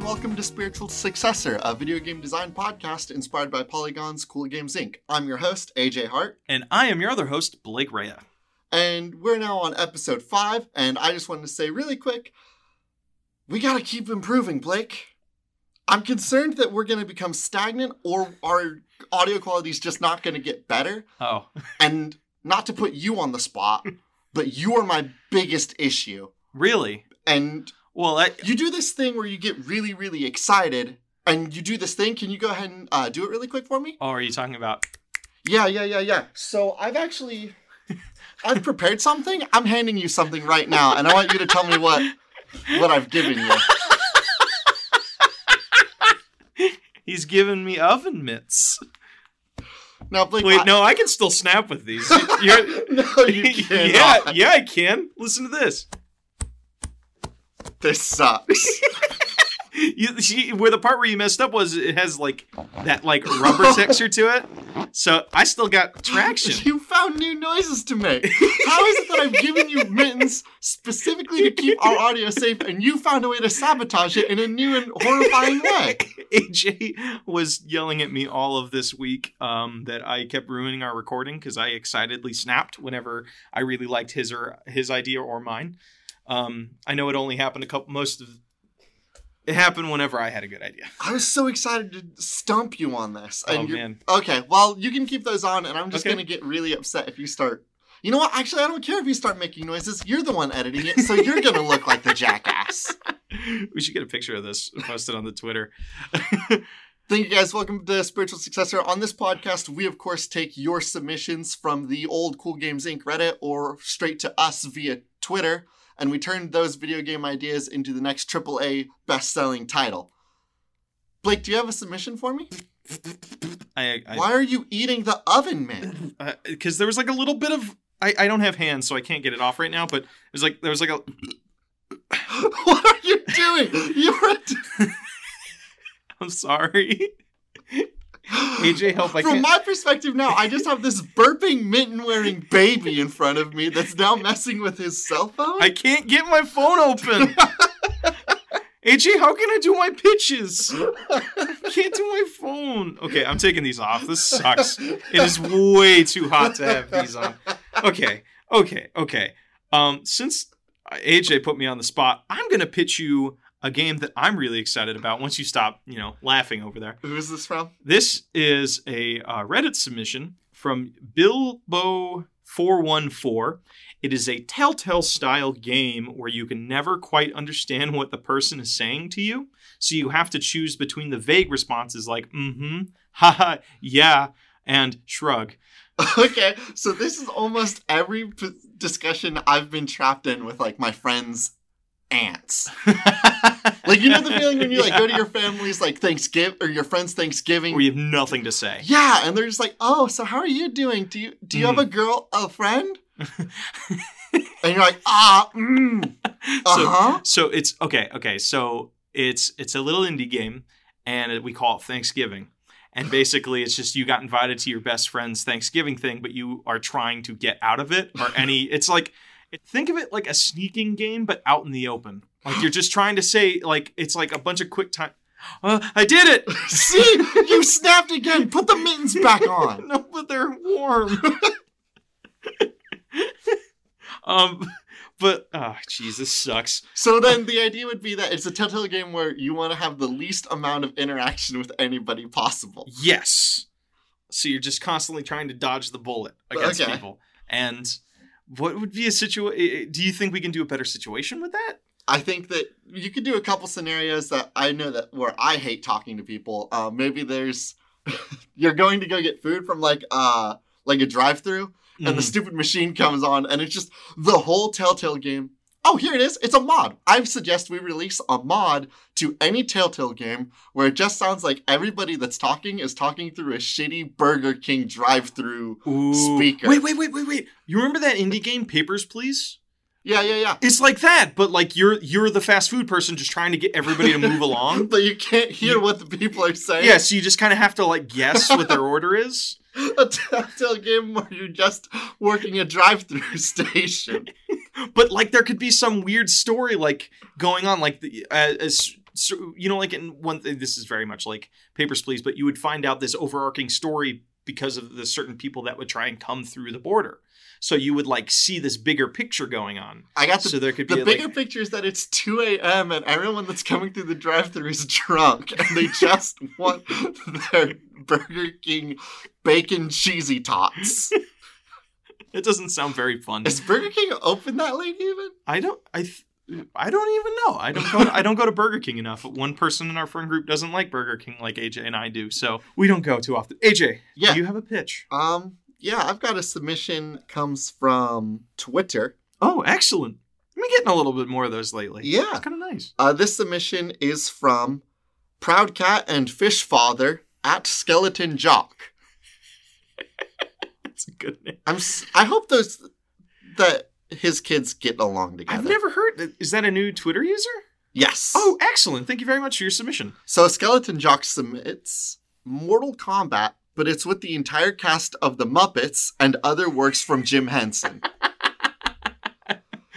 And welcome to Spiritual Successor, a video game design podcast inspired by Polygon's Cool Games Inc. I'm your host, AJ Hart, And I am your other host, Blake Rea. and we're now on episode five. And I just wanted to say really quick we gotta keep improving, Blake. I'm concerned that we're gonna become stagnant or our audio quality is just not gonna get better. Oh, And not to put you on the spot, but you are my biggest issue. really? And Well, I, you do this thing where you get really, really excited, and you do this thing. Can you go ahead and uh, do it really quick for me? oh, are you talking about? Yeah, yeah, yeah, yeah. So I've actually, I've prepared something. I'm handing you something right now, and I want you to tell me what, what I've given you. He's giving me oven mitts. Now, Blake. Wait, I- no, I can still snap with these. You're, no, you can't. yeah, yeah, I can. Listen to this. This sucks. You, she, where the part where you messed up was it has like that like rubber texture to it. So I still got traction. You found new noises to make. How is it that I've given you mittens specifically to keep our audio safe, and you found a way to sabotage it in a new and horrifying way? AJ was yelling at me all of this week um, that I kept ruining our recording because I excitedly snapped whenever I really liked his or his idea or mine. Um, I know it only happened a couple. Most of it happened whenever I had a good idea. I was so excited to stump you on this. Oh, man. Okay, well, you can keep those on, and I'm just Okay. gonna get really upset if you start. You know what? Actually, I don't care if you start making noises. You're the one editing it, so you're gonna look like the jackass. We should get a picture of this and post it on the Twitter. Thank you guys. Welcome to Spiritual Successor. On this podcast, we of course take your submissions from the old Cool Games Inc. Reddit or straight to us via Twitter, and we turned those video game ideas into the next AAA best-selling title. Blake, do you have a submission for me? I, I Why are you eating the oven man? Uh, because there was like a little bit of I, I don't have hands so I can't get it off right now but it was like there was like a what are you doing? You're I'm sorry AJ help I From can't. my perspective now, I just have this burping mitten wearing baby in front of me that's now messing with his cell phone. I can't get my phone open. AJ how can I do my pitches? I can't do my phone. Okay I'm taking these off. This sucks. It is way too hot to have these on. Okay okay okay. Um since AJ put me on the spot I'm gonna pitch you a game that I'm really excited about once you stop you know laughing over there Who is this from? This is a uh, Reddit submission from Bilbo414. It is a Telltale style game where you can never quite understand what the person is saying to you. So you have to choose between the vague responses like, mm hmm, haha, yeah, and shrug. Okay, so this is almost every p- discussion I've been trapped in with like my friends' aunts. Like you know the feeling when you like go to your family's like Thanksgiving or your friends' Thanksgiving. we have nothing to say. yeah, and they're just like, "Oh, so how are you doing? Do you do you have a girl, a friend?" and you're like, "Ah, mm, uh So, huh." so it's okay okay so it's it's a little indie game and we call it thanksgiving and basically it's just you got invited to your best friend's thanksgiving thing but you are trying to get out of it or any it's like think of it like a sneaking game but out in the open like you're just trying to say like it's like a bunch of quick time uh, i did it See, you snapped again. Put the mittens back on. no but they're warm um but oh jesus sucks So then the idea would be that it's a Telltale game where you want to have the least amount of interaction with anybody possible. Yes. So you're just constantly trying to dodge the bullet against Okay. people. And what would be a situation? Do you think we can do a better situation with that? I think that you could do a couple scenarios that I know that where I hate talking to people. Uh, maybe there's you're going to go get food from like uh like a drive-through, and the Mhm. stupid machine comes on, and it's just the whole Telltale game. Oh, here it is. It's a mod. I suggest we release a mod to any Telltale game where it just sounds like everybody that's talking is talking through a shitty Burger King drive-through speaker. Wait, wait, wait, wait, wait. You remember that indie game Papers, Please? Yeah, yeah, yeah. It's like that, but like you're you're the fast food person just trying to get everybody to move along. but you can't hear what the people are saying. Yeah, so you just kind of have to like guess what their order is. a Telltale game where you're just working a drive-through station. But like there could be some weird story like going on like the, uh, as so, you know, like in one, this is very much like Papers, Please, but you would find out this overarching story because of the certain people that would try and come through the border. So you would like see this bigger picture going on. I got the, so there could be the a, bigger like, picture is that it's 2 a.m. and everyone that's coming through the drive-thru is drunk and they just want their Burger King bacon cheesy tots. It doesn't sound very fun. Is Burger King open that late even? I don't. I. Th- I don't even know. I don't go. To, I don't go to Burger King enough. One person in our friend group doesn't like Burger King like AJ and I do, so we don't go too often. AJ, Yeah. you have a pitch? Um, yeah, I've got a submission comes from Twitter. Oh, excellent. I've been getting a little bit more of those lately. Yeah. it's kind of nice. Uh, this submission is from Proud Cat and Fish Father at Skeleton Jock. That's a good name. I'm. s- I hope those that his kids get along together. I've never heard. Is that a new Twitter user? Yes. Oh, excellent. Thank you very much for your submission. So Skeleton Jock submits Mortal Kombat, but it's with the entire cast of the Muppets and other works from Jim Henson.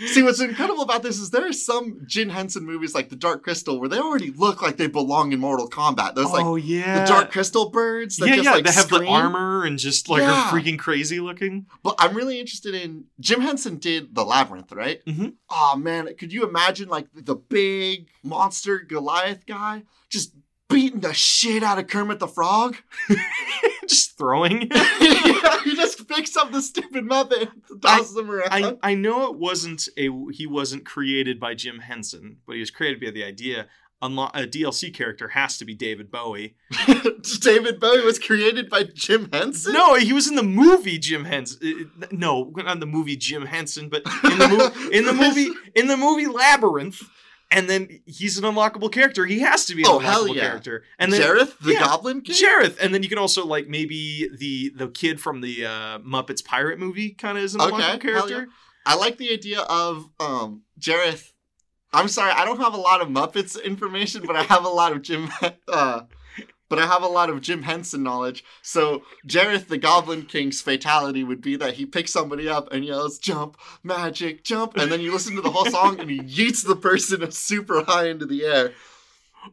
See, what's incredible about this is there are some Jim Henson movies like The Dark Crystal where they already look like they belong in Mortal Kombat. Those like oh yeah, the Dark Crystal birds that yeah, just yeah. like they have the armor and just like Yeah. are freaking crazy looking. But I'm really interested in Jim Henson did the Labyrinth, right? Mhm. Oh man, could you imagine like the big monster Goliath guy just beating the shit out of Kermit the Frog? just throwing. him. yeah, he just picks up the stupid Muppet and tosses them around. I, I know it wasn't a he wasn't created by Jim Henson, but he was created by the idea. A DLC character has to be David Bowie. David Bowie was created by Jim Henson. No, he was in the movie Jim Henson. uh, No, not in the movie Jim Henson, but in the movie in the movie in the movie Labyrinth. And then he's an unlockable character. He has to be an Oh, unlockable yeah. character. And then Jareth, the yeah, Goblin King. Jareth, and then you can also like maybe the the kid from the uh, Muppets pirate movie kind of is an Okay, unlockable character. yeah. I like the idea of um Jareth. I'm sorry, I don't have a lot of Muppets information, but I have a lot of Jim. Uh, but I have a lot of Jim Henson knowledge. So Jareth, the Goblin King's fatality would be that he picks somebody up and yells "Jump, magic, jump!" and then you listen to the whole song and he yeets the person super high into the air,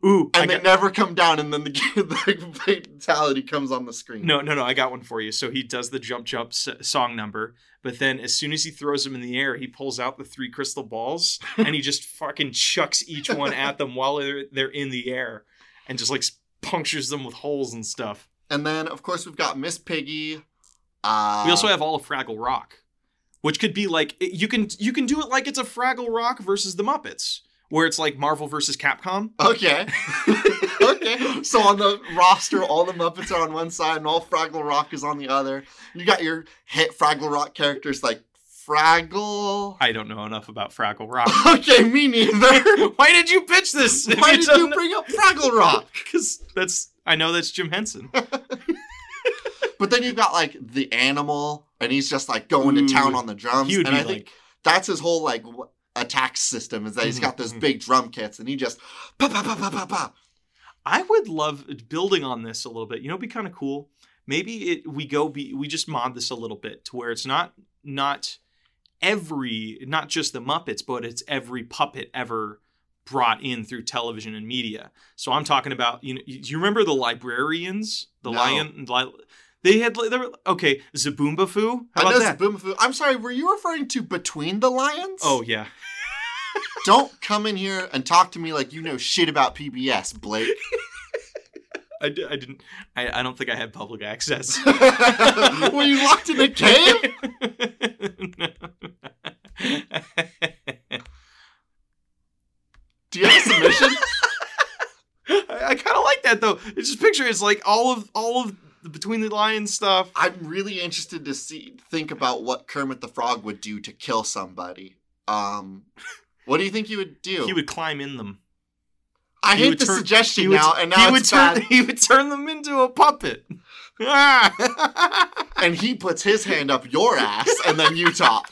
Ooh, I and they got, never come down, and then the, the fatality comes on the screen. no, no, no. I got one for you. So he does the jump, jump s- song number, but then as soon as he throws them in the air, he pulls out the three crystal balls and he just fucking chucks each one at them while they're they're in the air, and just like punctures them with holes and stuff. And then of course we've got Miss Piggy. Uh, We also have all of Fraggle Rock, which could be like you can you can do it like it's a Fraggle Rock versus the Muppets, where it's like Marvel versus Capcom. Okay. okay. So on the roster, all the Muppets are on one side and all Fraggle Rock is on the other. You got your hit Fraggle Rock characters like Fraggle. I don't know enough about Fraggle Rock. Okay, me neither. Why did you pitch this? Why did you bring up Fraggle Rock? Because that's I know that's Jim Henson. But then you've got like the animal, and he's just like going Ooh. to town on the drums. And I think that's his whole like w- attack system is that he's got those mhm. big drum kits, and he just pa pa pa pa pa pa. I would love building on this a little bit. You know, it'd be kind of cool. Maybe it we go be we just mod this a little bit to where it's not not every not just the Muppets, but it's every puppet ever brought in through television and media. So I'm talking about you know do you remember the librarians? The No. lion li- they had they were okay, Zaboomba Foo? How I know about that? Zoboomafoo. I'm sorry, were you referring to Between the Lions? Oh yeah. Don't come in here and talk to me like you know shit about PBS, Blake. I, I didn't I, I don't think I had public access. Were you locked in a cave? Do you have a submission? I, I kind of like that though. It's just picture it's like all of all of the between the Lions stuff. I'm really interested to see think about what Kermit the Frog would do to kill somebody. Um, what do you think he would do? He would climb in them. I he hate would the turn- suggestion he would- now, and he now would it's turn bad. he would turn them into a puppet. And he puts his hand up your ass, and then you talk.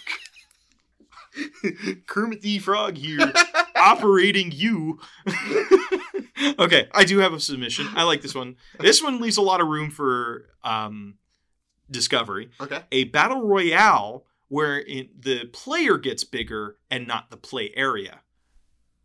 Kermit the Frog here, operating you. okay, I do have a submission. I like this one. This one leaves a lot of room for um, discovery. Okay. A battle royale where it, the player gets bigger and not the play area.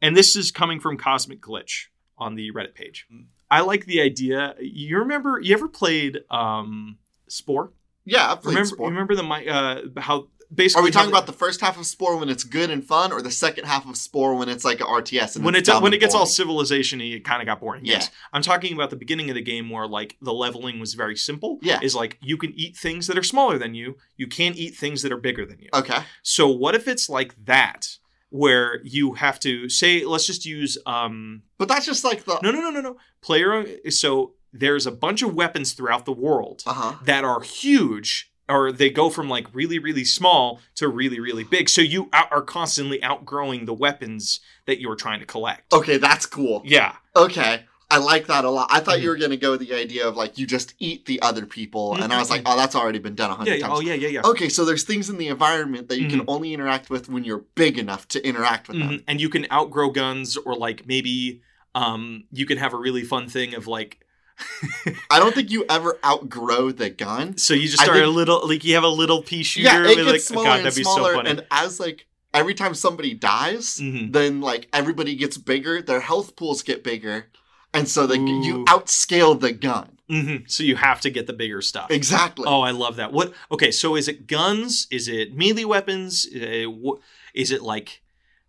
And this is coming from Cosmic Glitch. on the Reddit page. I like the idea. You remember? You ever played um, Spore? Yeah, I've played Remember? Spore. Remember the uh, how basically Are we talking about the first half of Spore when it's good and fun, or the second half of Spore when it's like an RTS and when it's it dumb when it gets all civilization it kind of got boring. Yeah. Yes. I'm talking about the beginning of the game where like the leveling was very simple. Yeah. Is like you can eat things that are smaller than you. You can't eat things that are bigger than you. Okay. So what if it's like that where you have to say let's just use um But that's just like the no no no no no player so there's a bunch of weapons throughout the world uh huh. that are huge or they go from like really really small to really really big so you out- are constantly outgrowing the weapons that you're trying to collect Okay, that's cool. yeah Okay. I like that a lot. I thought you were gonna go with the idea of like you just eat the other people, and I was like, oh, that's already been done a hundred yeah times. oh yeah yeah yeah Okay, so there's things in the environment that you can Mhm. only interact with when you're big enough to interact with them. Mhm. and you can outgrow guns or like maybe um you can have a really fun thing of like I don't think you ever outgrow the gun. so you just I start a little like you have a little pea shooter yeah, it gets like smaller god and that'd be smaller, so funny and as like every time somebody dies, Mhm. then like everybody gets bigger. Their health pools get bigger, and so the, you outscale the gun. Mhm. so you have to get the bigger stuff Exactly. Oh, I love that. What? Okay, so is it guns? Is it melee weapons? Uh, wh- Is it like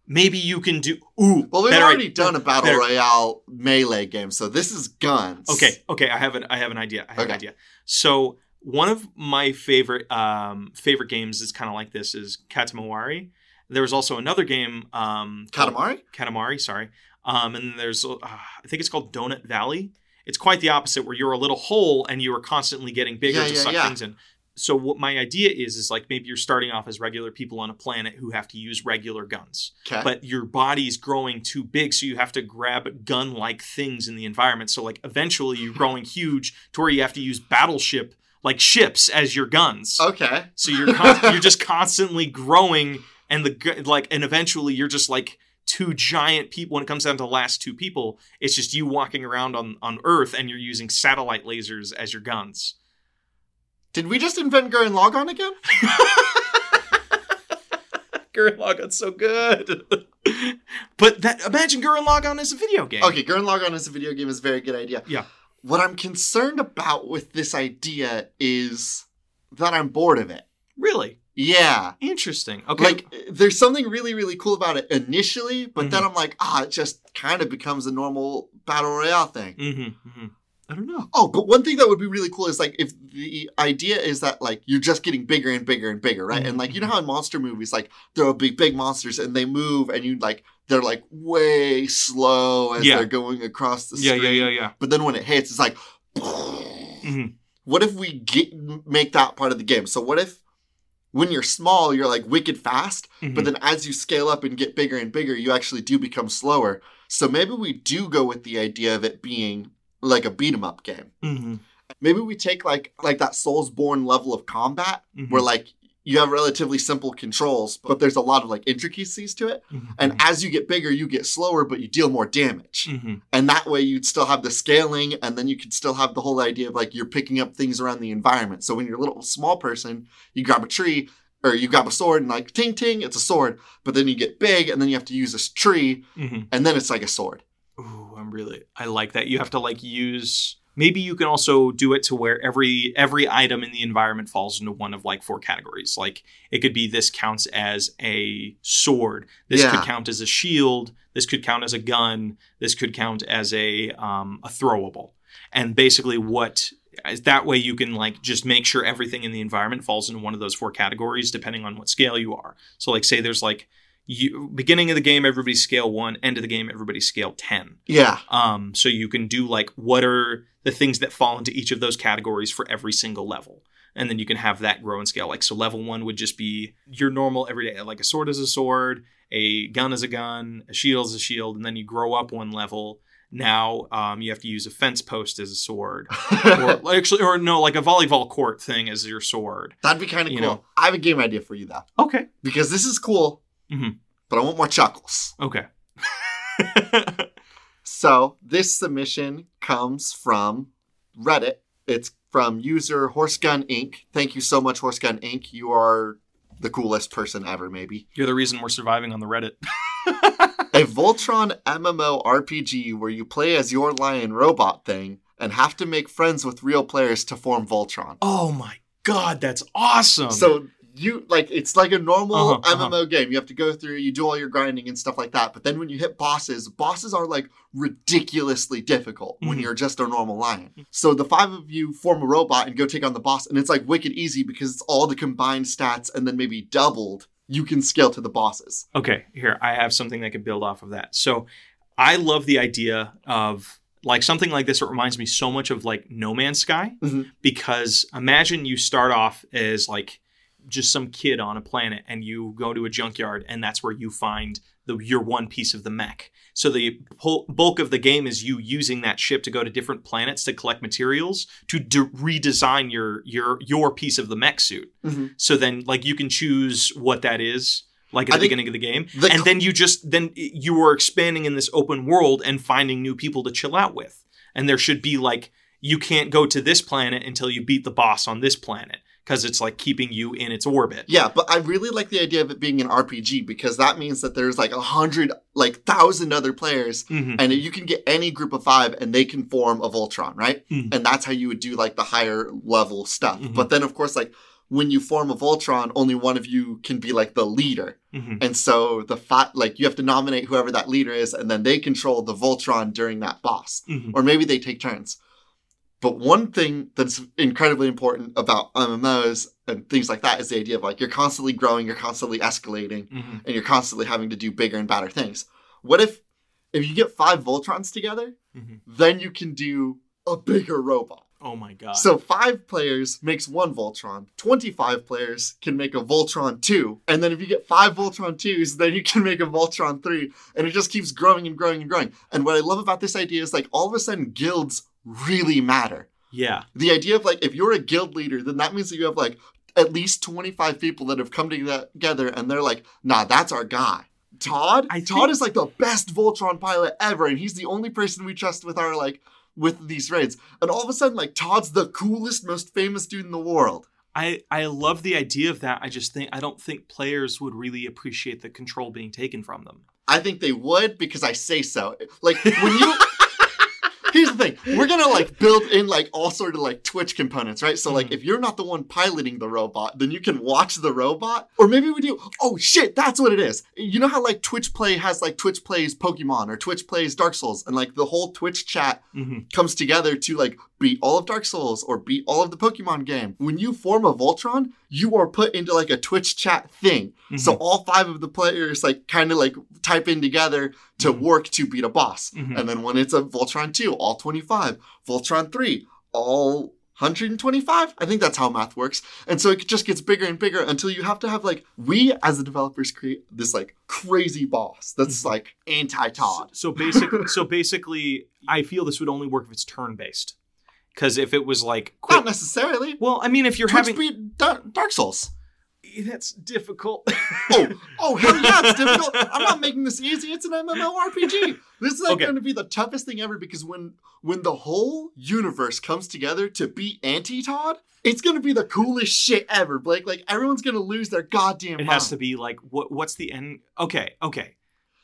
maybe you can do? Ooh, well, we've already done a battle royale melee game, so this is guns. Okay, okay. I have an I have an idea. I have an idea. So one of my favorite um favorite games is kind of like this is Katamari. There was also another game um Katamari. Katamari, sorry. Um, and there's, uh, I think it's called Donut Valley. It's quite the opposite, where you're a little hole and you are constantly getting bigger Yeah, to yeah, suck yeah. things in. So what my idea is is like maybe you're starting off as regular people on a planet who have to use regular guns, Okay. but your body's growing too big, so you have to grab gun-like things in the environment. So like eventually you're growing huge to where you have to use battleship like ships as your guns. okay. So you're con- you're just constantly growing, and the like, and eventually you're just like two giant people. When it comes down to the last two people, it's just you walking around on on Earth, and you're using satellite lasers as your guns. Did we just invent Gurren Lagann again? Gurren Lagann's so good. but that imagine Gurren Lagann as a video game. Okay, Gurren Lagann as a video game is a very good idea. Yeah. What I'm concerned about with this idea is that I'm bored of it. Really Yeah. interesting. Okay. Like, there's something really, really cool about it initially, but then Mhm. I'm like, ah, it just kind of becomes a normal battle royale thing. hmm hmm I don't know. Oh, but one thing that would be really cool is like if the idea is that like you're just getting bigger and bigger and bigger, right? And like you know how in monster movies, like there will be big monsters and they move and you like they're like way slow as Yeah. they're going across the Yeah, screen. yeah, yeah, yeah. But then when it hits, it's like. Mhm. What if we get make that part of the game? So what if when you're small, you're like wicked fast, Mhm. but then as you scale up and get bigger and bigger, you actually do become slower. So maybe we do go with the idea of it being like a beat 'em up game. Mhm. Maybe we take like like that Soulsborne level of combat Mhm. where like you have relatively simple controls, but there's a lot of like intricacies to it. Mhm. And as you get bigger, you get slower, but you deal more damage. Mhm. And that way you'd still have the scaling, and then you could still have the whole idea of like you're picking up things around the environment. So when you're a little small person, you grab a tree or you grab a sword and like ting ting, it's a sword. But then you get big and then you have to use this tree, Mhm. and then it's like a sword. I'm really I like that. You have to like use maybe you can also do it to where every every item in the environment falls into one of like four categories. Like it could be this counts as a sword. This Yeah. could count as a shield. This could count as a gun. This could count as a um a throwable. And basically what that way you can like just make sure everything in the environment falls into one of those four categories depending on what scale you are. So like say there's like you beginning of the game everybody's scale 1, end of the game everybody's scale 10. Yeah. Um, so you can do like what are the things that fall into each of those categories for every single level. And then you can have that grow and scale. Like so level one would just be your normal everyday like a sword is a sword, a gun is a gun, a shield is a shield, and then you grow up one level. Now um, you have to use a fence post as a sword. or actually or no, like a volleyball court thing as your sword. That'd be kind of cool. know. I have a game idea for you though, Okay. because this is cool, Mhm. but I want more chuckles. Okay. So this submission comes from Reddit. It's from user Horsegun Inc. Thank you so much, Horsegun Inc. You are the coolest person ever, maybe. You're the reason we're surviving on the Reddit. a Voltron MMO RPG where you play as your lion robot thing and have to make friends with real players to form Voltron. Oh my god, that's awesome. So you like it's like a normal Uh-huh, uh-huh. MMO game. You have to go through, you do all your grinding and stuff like that. But then when you hit bosses, bosses are like ridiculously difficult when Mhm. you're just a normal lion. So the five of you form a robot and go take on the boss, and it's like wicked easy because it's all the combined stats and then maybe doubled. You can scale to the bosses. Okay, here I have something that could build off of that. So I love the idea of like something like this. It reminds me so much of like No Man's Sky Mhm. because imagine you start off as like just some kid on a planet and you go to a junkyard and that's where you find the your one piece of the mech. So the bulk of the game is you using that ship to go to different planets to collect materials to de- redesign your your your piece of the mech suit. Mhm. So then like you can choose what that is like at I the beginning of the game the and then you just then you are expanding in this open world and finding new people to chill out with and there should be like you can't go to this planet until you beat the boss on this planet because it's like keeping you in its orbit Yeah, but I really like the idea of it being an RPG because that means that there's like a hundred, like thousand other players, Mhm. and you can get any group of five, and they can form a Voltron, right? Mhm. And that's how you would do like the higher level stuff. Mhm. But then, of course, like when you form a Voltron, only one of you can be like the leader, Mhm. and so the fact like you have to nominate whoever that leader is, and then they control the Voltron during that boss, Mhm. or maybe they take turns. But one thing that's incredibly important about MMOs and things like that is the idea of like you're constantly growing, you're constantly escalating, Mhm. and you're constantly having to do bigger and badder things. What if if you get five Voltrons together, Mhm. then you can do a bigger robot. oh my god So five players makes one Voltron. Twenty-five players can make a Voltron two, and then if you get five Voltron twos, then you can make a Voltron three, and it just keeps growing and growing and growing. And what I love about this idea is like all of a sudden guilds really matter. yeah The idea of like if you're a guild leader, then that means that you have like at least 25 people that have come together and they're like, nah, that's our guy. Todd? I Todd think- is like the best Voltron pilot ever, and he's the only person we trust with our like with these raids. And all of a sudden, like Todd's the coolest, most famous dude in the world. I, I love the idea of that. I just think I don't think players would really appreciate the control being taken from them. I think they would because I say so. Like when you Here's the thing. We're gonna like build in like all sort of like Twitch components, right? So like Mhm. if you're not the one piloting the robot, then you can watch the robot. Or maybe we do oh shit, that's what it is. You know how like Twitch play has like Twitch plays Pokemon or Twitch plays Dark Souls, and like the whole Twitch chat hmm comes together to like beat all of Dark Souls or beat all of the Pokemon game. When you form a Voltron, you are put into like a Twitch chat thing. So all five of the players like kind of like type in together to Mhm. work to beat a boss. Mhm. And then when it's a Voltron 2, all 25. Voltron 3, all 125. I think that's how math works. And so it just gets bigger and bigger until you have to have like we as the developers create this like crazy boss that's Mhm. like anti-Todd. So basically, so basically, I feel this would only work if it's turn based. Because if it was like quick, Not necessarily. well, I mean, if you're Twitch having beat Dar- Dark Souls. Eh, that's difficult. Oh, oh, hell yeah, it's difficult. I'm not making this easy. It's an MMORPG. This is like Okay. going to be the toughest thing ever because when when the whole universe comes together to beat Anti Todd, it's going to be the coolest shit ever, Blake. Like everyone's going to lose their goddamn it mind. has to be like what? What's the end? Okay, okay.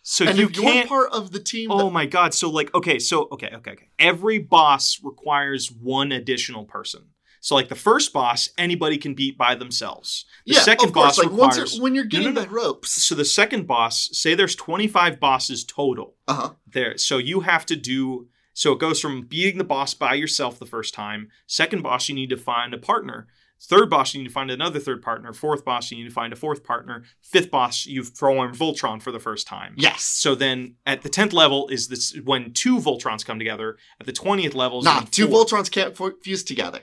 So and you can't. part of the team, Oh that, my god! So like, okay, so okay, okay, okay. Every boss requires one additional person. So like the first boss, anybody can beat by themselves. The yeah, second of course. boss Like once requires. you're, when you're No, getting no, no. the ropes, so the second boss, say there's 25 bosses total. uh huh. there so you have to do so it goes from beating the boss by yourself the first time second boss you need to find a partner third boss you need to find another third partner fourth boss you need to find a fourth partner fifth boss you throw in voltron for the first time Yes. so then at the 10th level is this when two voltrons come together at the 20th level Nah, two four. Voltrons can't fu- fuse together.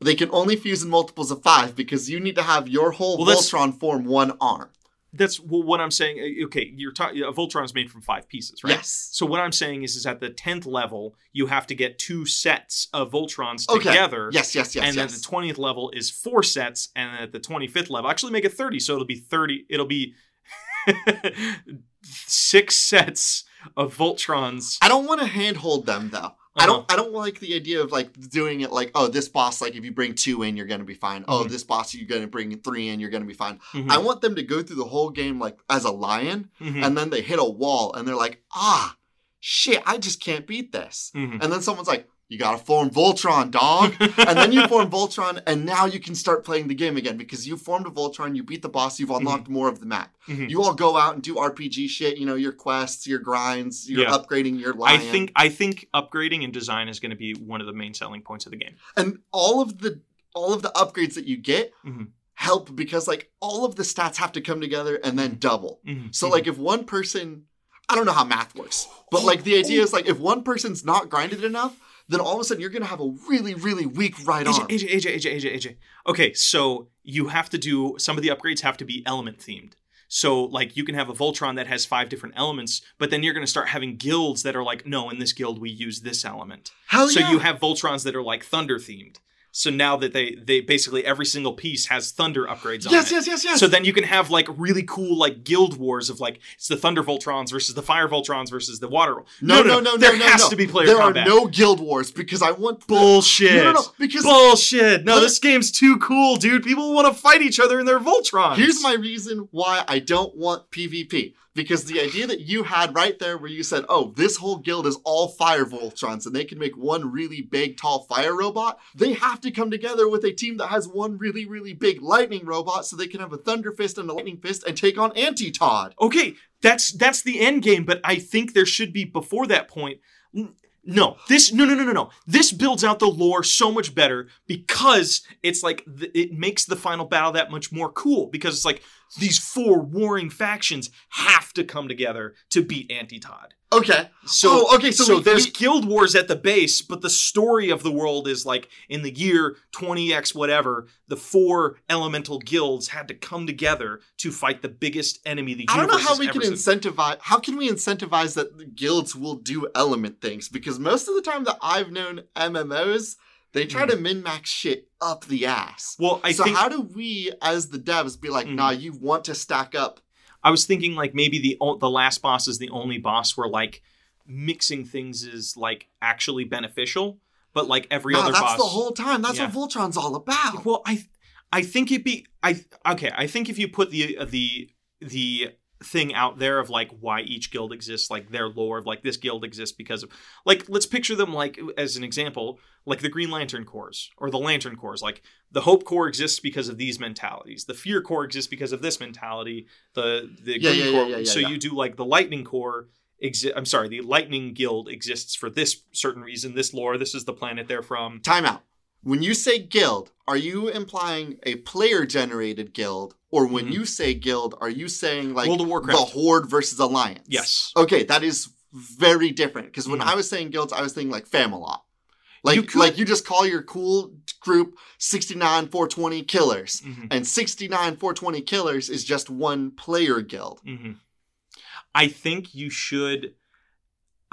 They can only fuse in multiples of five because you need to have your whole Well, Voltron form one arm. That's well, what i'm saying uh, okay you're talking a voltron is made from five pieces right Yes. so what i'm saying is is at the 10th level you have to get two sets of voltrons Okay. together Yes, yes, yes, and yes. at the 20th level is four sets and at the 25th level actually make it 30 so it'll be 30 it'll be six sets of voltrons I don't want to handhold them though. I don't I don't like the idea of like doing it like oh this boss like if you bring two in you're gonna be fine oh Mhm. this boss you're gonna bring three in you're gonna be fine Mhm. I want them to go through the whole game like as a lion Mhm. and then they hit a wall and they're like ah shit I just can't beat this Mhm. and then someone's like you gotta form Voltron dog and then you form Voltron and now you can start playing the game again because you formed a Voltron you beat the boss you've unlocked more of the map Mhm. you all go out and do RPG shit you know your quests your grinds you're Yeah. upgrading your I think I think upgrading and design is going to be one of the main selling points of the game. and all of the all of the upgrades that you get Mhm. help because like all of the stats have to come together and then double Mhm. so Mhm. like if one person i don't know how math works but like the idea is like if one person's not grinded enough then all of a sudden you're gonna have a really really weak right AJ, arm AJ, AJ, AJ, AJ, AJ. Okay, so you have to do some of the upgrades have to be element themed. So like you can have a Voltron that has five different elements, but then you're going to start having guilds that are like, no, in this guild we use this element. hell so yeah. you have Voltrons that are like thunder themed. So now that they they basically every single piece has thunder upgrades on yes it. yes yes yes yes. So then you can have like really cool like guild wars of like it's the thunder Voltrons versus the fire Voltrons versus the water. no no no no There no, has no. to be player there combat. are no guild wars because i want bullshit. no no no because Bullshit. No, this game's too cool, dude. People want to fight each other in their Voltrons. Here's my reason why I don't want PvP. Because the idea that you had right there where you said, oh, this whole guild is all fire Voltrons and they can make one really big, tall fire robot, they have to come together with a team that has one really, really big lightning robot so they can have a Thunder Fist and a Lightning Fist and take on Anti Todd. Okay, that's that's the end game, but I think there should be before that point. No, this no no no no no. This builds out the lore so much better because it's like th- it makes the final battle that much more cool because it's like these four warring factions have to come together to beat Anti Todd. Okay. So oh, okay. So, so we- there's we- guild wars at the base, but the story of the world is like in the year 20x whatever, the four elemental guilds had to come together to fight the biggest enemy the I don't know how we can incentivize. How can we incentivize that the guilds will do element things? Because most of the time that I've known MMOs, they try Mhm. to min max shit up the ass. Well, I so think how do we, as the devs, be like, Mhm. nah, you want to stack up? I was thinking like maybe the the last boss is the only boss where like mixing things is like actually beneficial, but like every Nah, other that's boss. the whole time. That's Yeah. what Voltron's all about. Well, I I think it'd be I okay. I think if you put the the the thing out there of like why each guild exists, like their lore of like this guild exists because of like let's picture them like as an example, like the Green Lantern Corps or the Lantern Corps. Like the Hope Corps exists because of these mentalities. The Fear Corps exists because of this mentality. The the Yeah, Green yeah, yeah, Corps. yeah, so you do like the Lightning Corps. Exi- I'm sorry, the Lightning Guild exists for this certain reason. This lore. This is the planet they're from. Time out. When you say guild, are you implying a player generated guild? Or when Mhm. you say guild, are you saying like World of Warcraft. the Horde versus Alliance? Yes. Okay, that is very different. Because when Mhm. I was saying guilds, I was thinking like Famalot. Like, You could- like you just call your cool group 69 420 killers. Mhm. And 69 420 killers is just one player guild. hmm I think you should.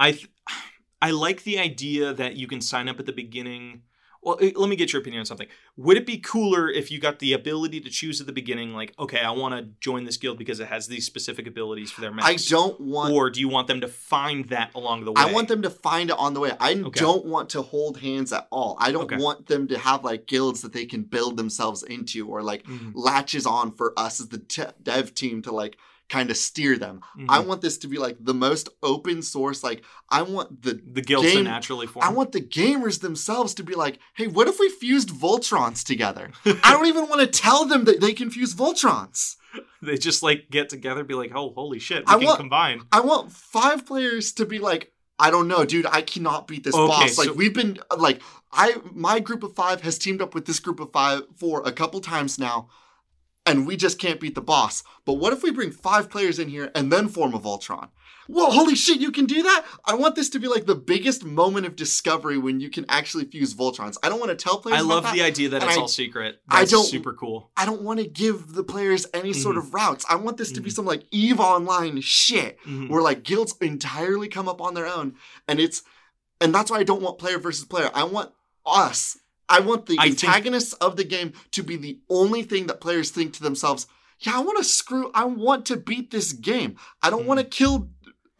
I th- I like the idea that you can sign up at the beginning. Well, eh, let me get your opinion on something. Would it be cooler if you got the ability to choose at the beginning, like, okay, I want to join this guild because it has these specific abilities for their I don't want Or do you want them to find that along the way? I want them to find it on the way. I Okay. don't want to hold hands at all. I don't Okay. want them to have like guilds that they can build themselves into or like Mhm, latches on for us as the te- dev team to like kind of steer them. mhm. I want this to be like the most open source. Like I want the the guilds to game- naturally form. I want the gamers themselves to be like, hey, what if we fused Voltrons together? I don't even want to tell them that they can fuse Voltrons. they just like get together, be like, oh, holy shit, we I can want- combine. I want five players to be like, I don't know, dude. I cannot beat this Okay, boss. so- Like we've been like, I my group of five has teamed up with this group of five for a couple times now, and we just can't beat the boss. But what if we bring five players in here and then form a Voltron? Whoa, holy shit, you can do that? I want this to be like the biggest moment of discovery when you can actually fuse Voltrons. I don't want to tell players. I love that. the idea that it's I- all secret. I don't- super cool. I don't want to give the players any sort Mhm. of routes. I want this to be Mhm. some like Eve Online shit Mhm. where like guilds entirely come up on their own and it's and that's why I don't want player versus player. I want us. I want the I think- antagonists of the game to be the only thing that players think to themselves, yeah, I want to screw I want to beat this game. I don't Mhm. want to kill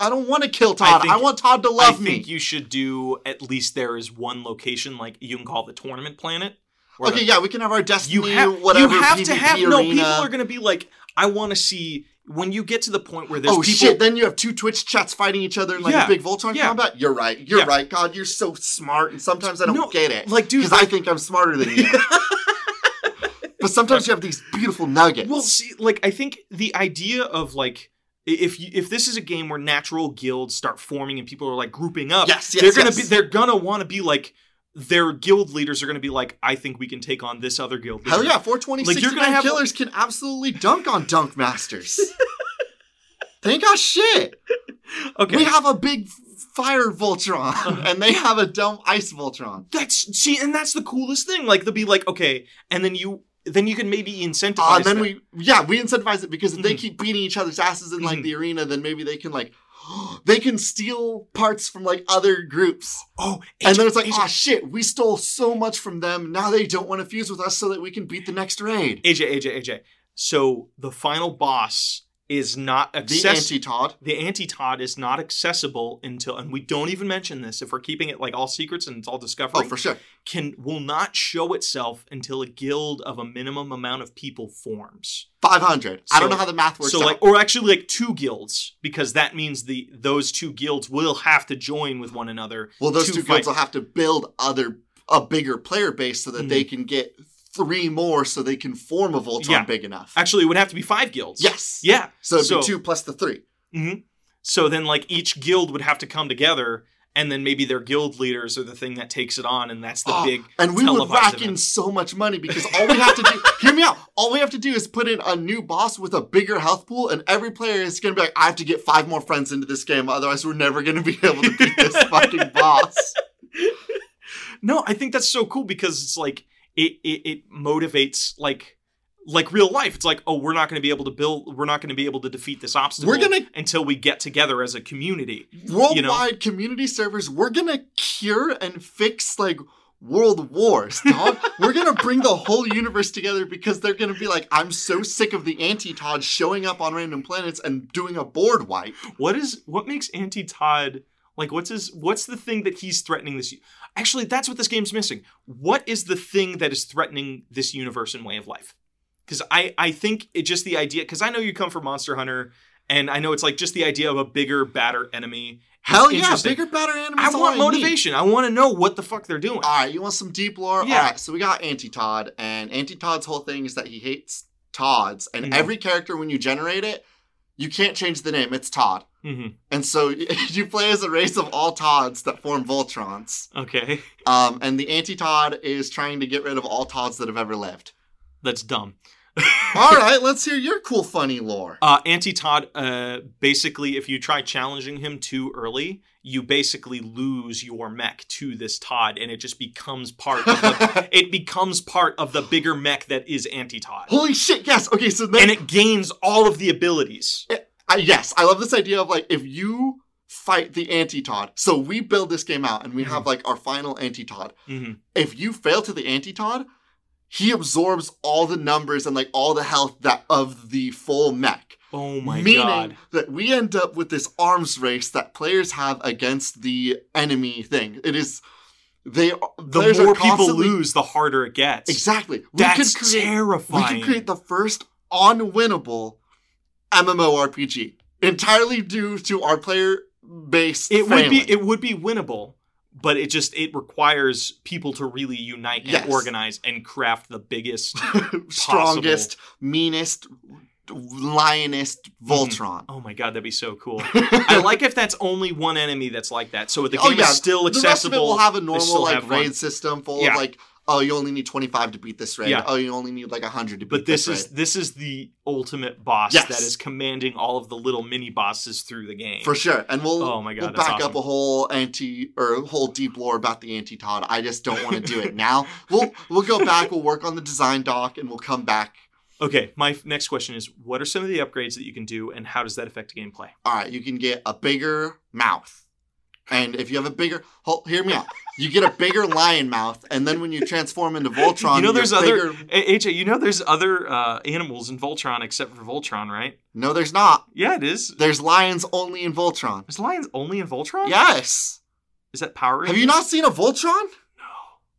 I don't want to kill Todd. I, think- want Todd to love me. I think me. you should do at least there is one location like you can call the tournament planet. Okay, the- yeah, we can have our Destiny, you have whatever. you have to PvP have no people are going to be like I want to see when you get to the point where there's oh people shit! Then you have two Twitch chats fighting each other in like Yeah, a big Voltron yeah. combat. You're right. You're Yeah. right. God, you're so smart, and sometimes I don't No, get it. like dude because I think I'm smarter than you. but sometimes you have these beautiful nuggets. Well, see, like I think the idea of like if you, if this is a game where natural guilds start forming and people are like grouping up, Yes, yes, they're gonna yes. be they're gonna want to be like their guild leaders are gonna be like, I think we can take on this other guild. Hell yeah, 420 Like, you're gonna have- killers can absolutely dunk on Dunk Masters. they ain't got shit. Okay, We have a big fire Voltron, and they have a dumb ice Voltron. that's see, and that's the coolest thing. Like they'll be like, okay, and then you then you can maybe incentivize. Uh, and then them. we, yeah, we incentivize it because if they Mhm. keep beating each other's asses in like Mhm. the arena, then maybe they can like, they can steal parts from like other groups. oh, And then it's like, oh shit, we stole so much from them. Now they don't want to fuse with us so that we can beat the next raid. AJ, AJ, AJ. So the final boss is not The accessible. anti Todd. the anti-Todd is not accessible until and we don't even mention this if we're keeping it like all secrets and it's all discovery Oh, for sure. can will not show itself until a guild of a minimum amount of people forms 500. I don't know how the math works so out. like or actually like two guilds because that means the those two guilds will have to join with one another well, those two fight. guilds will have to build other a bigger player base so that Mhm. they can get three more so they can form a Voltron Yeah. big enough. actually it would have to be five guilds yes. yeah So it'd So- be two plus the three. Mhm. so then like each guild would have to come together and then maybe their guild leaders are the thing that takes it on and that's the Oh, big and we would rack in so much money because all we have to do hear me out all we have to do is put in a new boss with a bigger health pool and every player is going to be like i have to get five more friends into this game otherwise we're never going to be able to beat this fucking boss No, I think that's so cool because it's like it it, it motivates like like real life. It's like, oh, we're not going to be able to build. We're not going to be able to defeat this obstacle. We're gonna- until we get together as a community. worldwide community servers we're going to cure and fix like world wars dog we're going to bring the whole universe together because they're going to be like i'm so sick of the anti-todd showing up on random planets and doing a board wipe What is what makes Anti Todd like? What's his? What's the thing that he's threatening this? Actually, that's what this game's missing. What is the thing that is threatening this universe and way of life? Because I I think it just the idea. Because I know you come from Monster Hunter. And I know it's like just the idea of a bigger, badder enemy. hell yeah bigger better enemy. I want need. motivation. I want to know what the fuck they're doing. All right, you want some deep lore? Yeah. All right, so we got Anti Todd, and Anti Todd's whole thing is that he hates Todds, and Mhm. every character when you generate it, you can't change the name. It's Todd, hmm and so you play as a race of all Todds that form Voltrons. Okay, Um, and the Anti Todd is trying to get rid of all Todds that have ever lived. that's dumb. All right, let's hear your cool, funny lore. Uh, Anti Todd, uh, basically, if you try challenging him too early, you basically lose your mech to this Todd, and it just becomes part of the, it becomes part of the bigger mech that is Anti Todd, Holy shit! Yes. Okay, so then and it gains all of the abilities. I, yes, I love this idea of like if you fight the anti Todd. So we build this game out and we have like our final anti Todd. hmm If you fail to the anti Todd, he absorbs all the numbers and like all the health that of the full mech. Oh my god. Meaning god! that we end up with this arms race that players have against the enemy thing. It is they The more people lose, the harder it gets. Exactly. We That's could create we terrifying. could create the first unwinnable MMORPG entirely due to our player base. it would be it would be winnable, but it just it requires people to really unite and Yes. organize and craft the biggest. strongest, meanest, lionest mm-hmm. Voltron. oh my god, that'd be so cool. I like if that's only one enemy that's like that. So the oh, game Oh, yeah. is still the rest of it will have a normal like fun. raid system full Yeah. of like, oh, you only need twenty five to beat this raid. Yeah. Oh, you only need like hundred to beat But this this is this is the ultimate boss Yes. that is commanding all of the little mini bosses through the game. For sure, and we'll Oh my God, we'll back up a whole anti or a whole deep lore about the anti Todd. I just don't want to do it now. We'll we'll go back. We'll work on the design doc, and we'll come back Okay, my f- next question is: What are some of the upgrades that you can do, and how does that affect gameplay? All right, you can get a bigger mouth. And if you have a bigger, hold, hear me out. You get a bigger lion mouth, and then when you transform into Voltron, you know, there's other bigger- AJ. You know, there's other uh, animals in Voltron except for Voltron, right? No, there's not. Yeah, it is. There's lions only in Voltron. There's lions only in Voltron. Yes. Is that Power? Have you not seen a Voltron?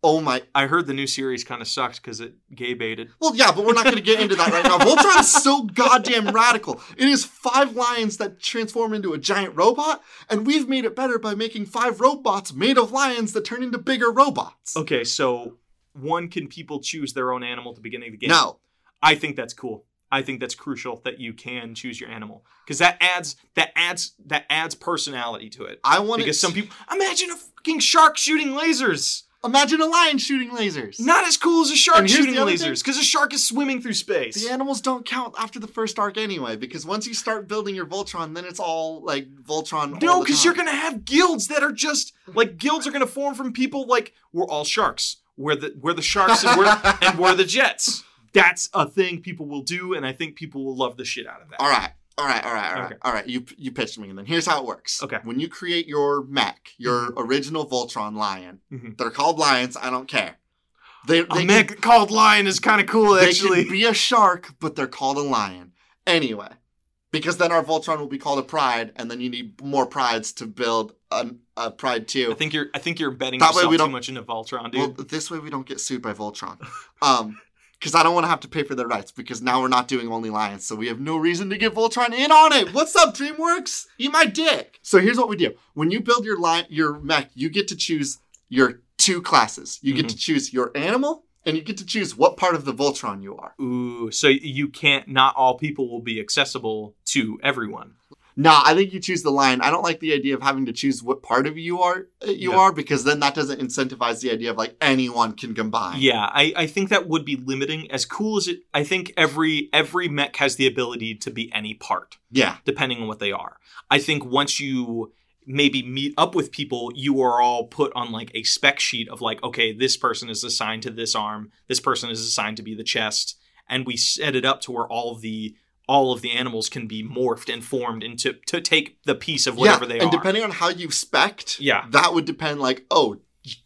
Oh my. I heard the new series kind of sucked because it gay baited. Well, yeah, but we're not going to get into that right now. Voltron is so goddamn radical. It is five lions that transform into a giant robot, and we've made it better by making five robots made of lions that turn into bigger robots. Okay, so one can people choose their own animal at the beginning of the game? No. I think that's cool. I think that's crucial that you can choose your animal because that adds that adds that adds personality to it. I want Because some people imagine a fucking shark shooting lasers. Imagine a lion shooting lasers. Not as cool as a shark shooting lasers because a shark is swimming through space. The animals don't count after the first arc anyway, because once you start building your Voltron, then it's all like Voltron. No, because you're gonna have guilds that are just like guilds are gonna form from people like we're all sharks. We're the we're the sharks and we're and we're the jets. That's a thing people will do, and I think people will love the shit out of that. All right. All right, all right, all right, Okay. all right. You you pitched me, and then here's how it works. Okay. Mm-hmm. When you create your mech, your original Voltron lion, Mhm. they're called lions. I don't care. They A they, mech called lion is kind of cool, can, they actually. can be a shark, but they're called a lion anyway. Because then our Voltron will be called a Pride, and then you need more prides to build a, a Pride too. I think you're I think you're betting That way we don't- much into Voltron, dude. Well, this way we don't get sued by Voltron. Um, because I don't want to have to pay for their rights. Because now we're not doing only lions, so we have no reason to get Voltron in on it. What's up, DreamWorks? Eat my dick. So here's what we do: when you build your line, your mech, you get to choose your two classes. You get to mm-hmm. choose your animal, and you get to choose what part of the Voltron you are. Ooh, so you can't. Not all people will be accessible to everyone. Nah, I think you choose the lion. I don't like the idea of having to choose what part of you are uh, you Yeah. are because then that doesn't incentivize the idea of like anyone can combine. Yeah, I, I think that would be limiting. As cool as it, I think every every mech has the ability to be any part, Yeah. depending on what they are. I think once you maybe meet up with people, you are all put on like a spec sheet of like, okay, this person is assigned to this arm, this person is assigned to be the chest, and we set it up to where all the all of the animals can be morphed and formed into to take the piece of whatever they and are. And depending on how you spec Yeah. that would depend like oh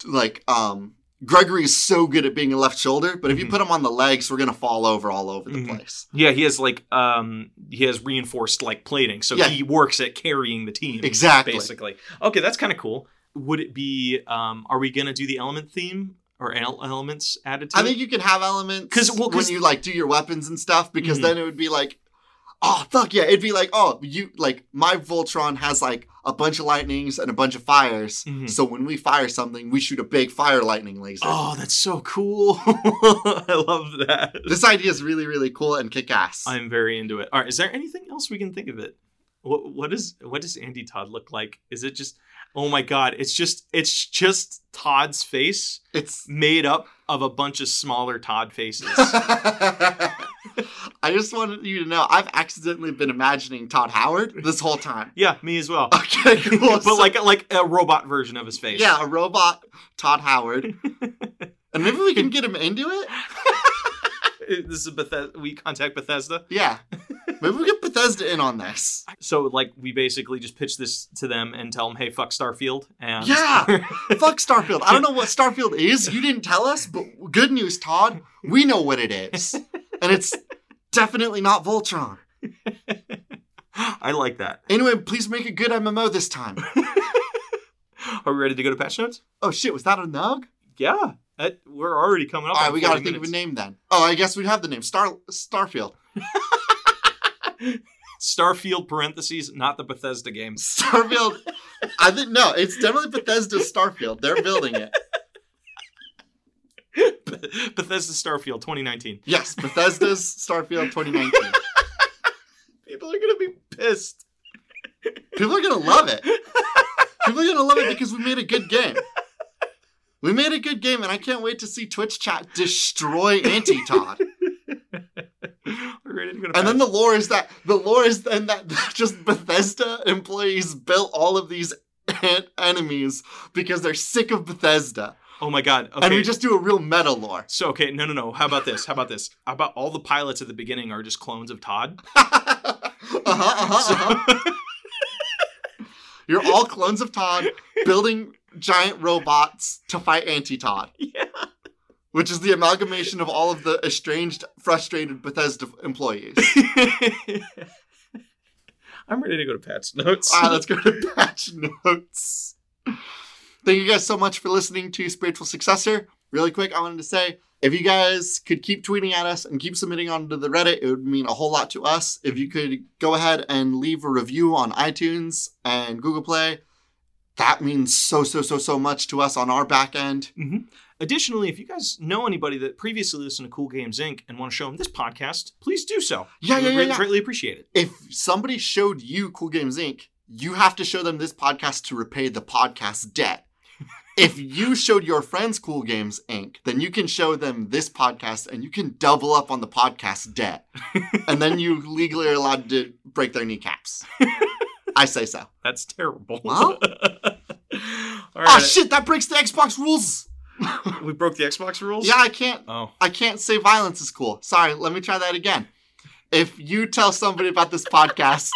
like um Gregory is so good at being a left shoulder but if you Mhm. put him on the legs we're gonna fall over all over the Mhm. place Yeah, he has like um he has reinforced like plating, so Yeah. he works at carrying the team. exactly basically. Okay, that's kind of cool. Would it be? Um, are we gonna do the element theme or el- elements added to i it? think you can have elements 'Cause- well, 'cause- when you like do your weapons and stuff because Mhm. then it would be like oh fuck yeah it'd be like oh you like my voltron has like a bunch of lightnings and a bunch of fires Mhm. so when we fire something we shoot a big fire lightning laser Oh, that's so cool! I love that. this idea is really really cool and kick-ass I'm very into it. All right, is there anything else we can think of it? What what is what does Anti Todd look like? Is it just? Oh my God! It's just it's just Todd's face it's made up of a bunch of smaller Todd faces. I just wanted you to know I've accidentally been imagining Todd Howard this whole time. yeah, me as well. Okay, cool. but So- like like a robot version of his face. yeah, a robot Todd Howard, and maybe we can get him into it. Uh, this is Bethesda. We contact Bethesda. Yeah, maybe we get Bethesda in on this. So like we basically just pitch this to them and tell them, hey, fuck Starfield. And Yeah. Fuck Starfield. I don't know what Starfield is. You didn't tell us, but good news, Todd. We know what it is, and it's definitely not Voltron. I like that. Anyway, please make a good MMO this time. Are we ready to go to patch notes? Oh shit, was that a nug? Yeah, that, we're already coming up. All right, we gotta think of a name then. Oh, I guess we'd have the name Star Starfield. Starfield parentheses, not the Bethesda game. Starfield. I think no, it's definitely Bethesda's Starfield. They're building it. Bethesda Starfield 2019. Yes, Bethesda's Starfield 2019. People are gonna be pissed. People are gonna love it. People are gonna love it because we made a good game. We made a good game, and I can't wait to see Twitch chat destroy Anti Todd. We're ready to go to And then the lore is that the lore is then that just Bethesda employees built all of these en- enemies because they're sick of Bethesda, oh my god. Okay. and we just do a real meta lore. So okay, no, no, no. How about this? How about this? How about all the pilots at the beginning are just clones of Todd? uh-huh, uh-huh, uh-huh. You're all clones of Todd building giant robots to fight Anti Todd. Yeah. Which is the amalgamation of all of the estranged, frustrated Bethesda employees. I'm ready to go to patch notes. Ah, let's go to patch notes. Thank you guys so much for listening to Spiritual Successor. Really quick, I wanted to say if you guys could keep tweeting at us and keep submitting onto the Reddit, it would mean a whole lot to us. If you could go ahead and leave a review on iTunes and Google Play, that means so, so, so, so much to us on our back end. Mm-hmm. Additionally, if you guys know anybody that previously listened to Cool Games Inc. and want to show them this podcast, please do so. Yeah, yeah, yeah, great- yeah. Greatly appreciate it. If somebody showed you Cool Games Inc., you have to show them this podcast to repay the podcast debt. If you showed your friends Cool Games Inc., then you can show them this podcast and you can double up on the podcast debt. and then you legally are allowed to break their kneecaps. I say so. That's terrible. Well? All Oh shit, that breaks the Xbox rules. we broke the Xbox rules? Yeah, I can't Oh. I can't say violence is cool. Sorry, let me try that again. If you tell somebody about this podcast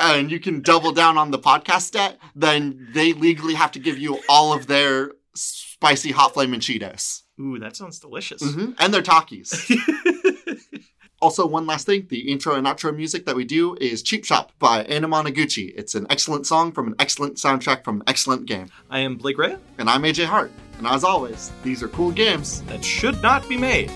and you can double down on the podcast debt, then they legally have to give you all of their spicy hot flame and Cheetos. Ooh, that sounds delicious. Mhm, And their Takis. Also, one last thing the intro and outro music that we do is Cheap Shop by Anna Monoguchi. It's an excellent song from an excellent soundtrack from an excellent game. I am Blake Ray. And I'm AJ Hart. And as always, these are cool games. That should not be made.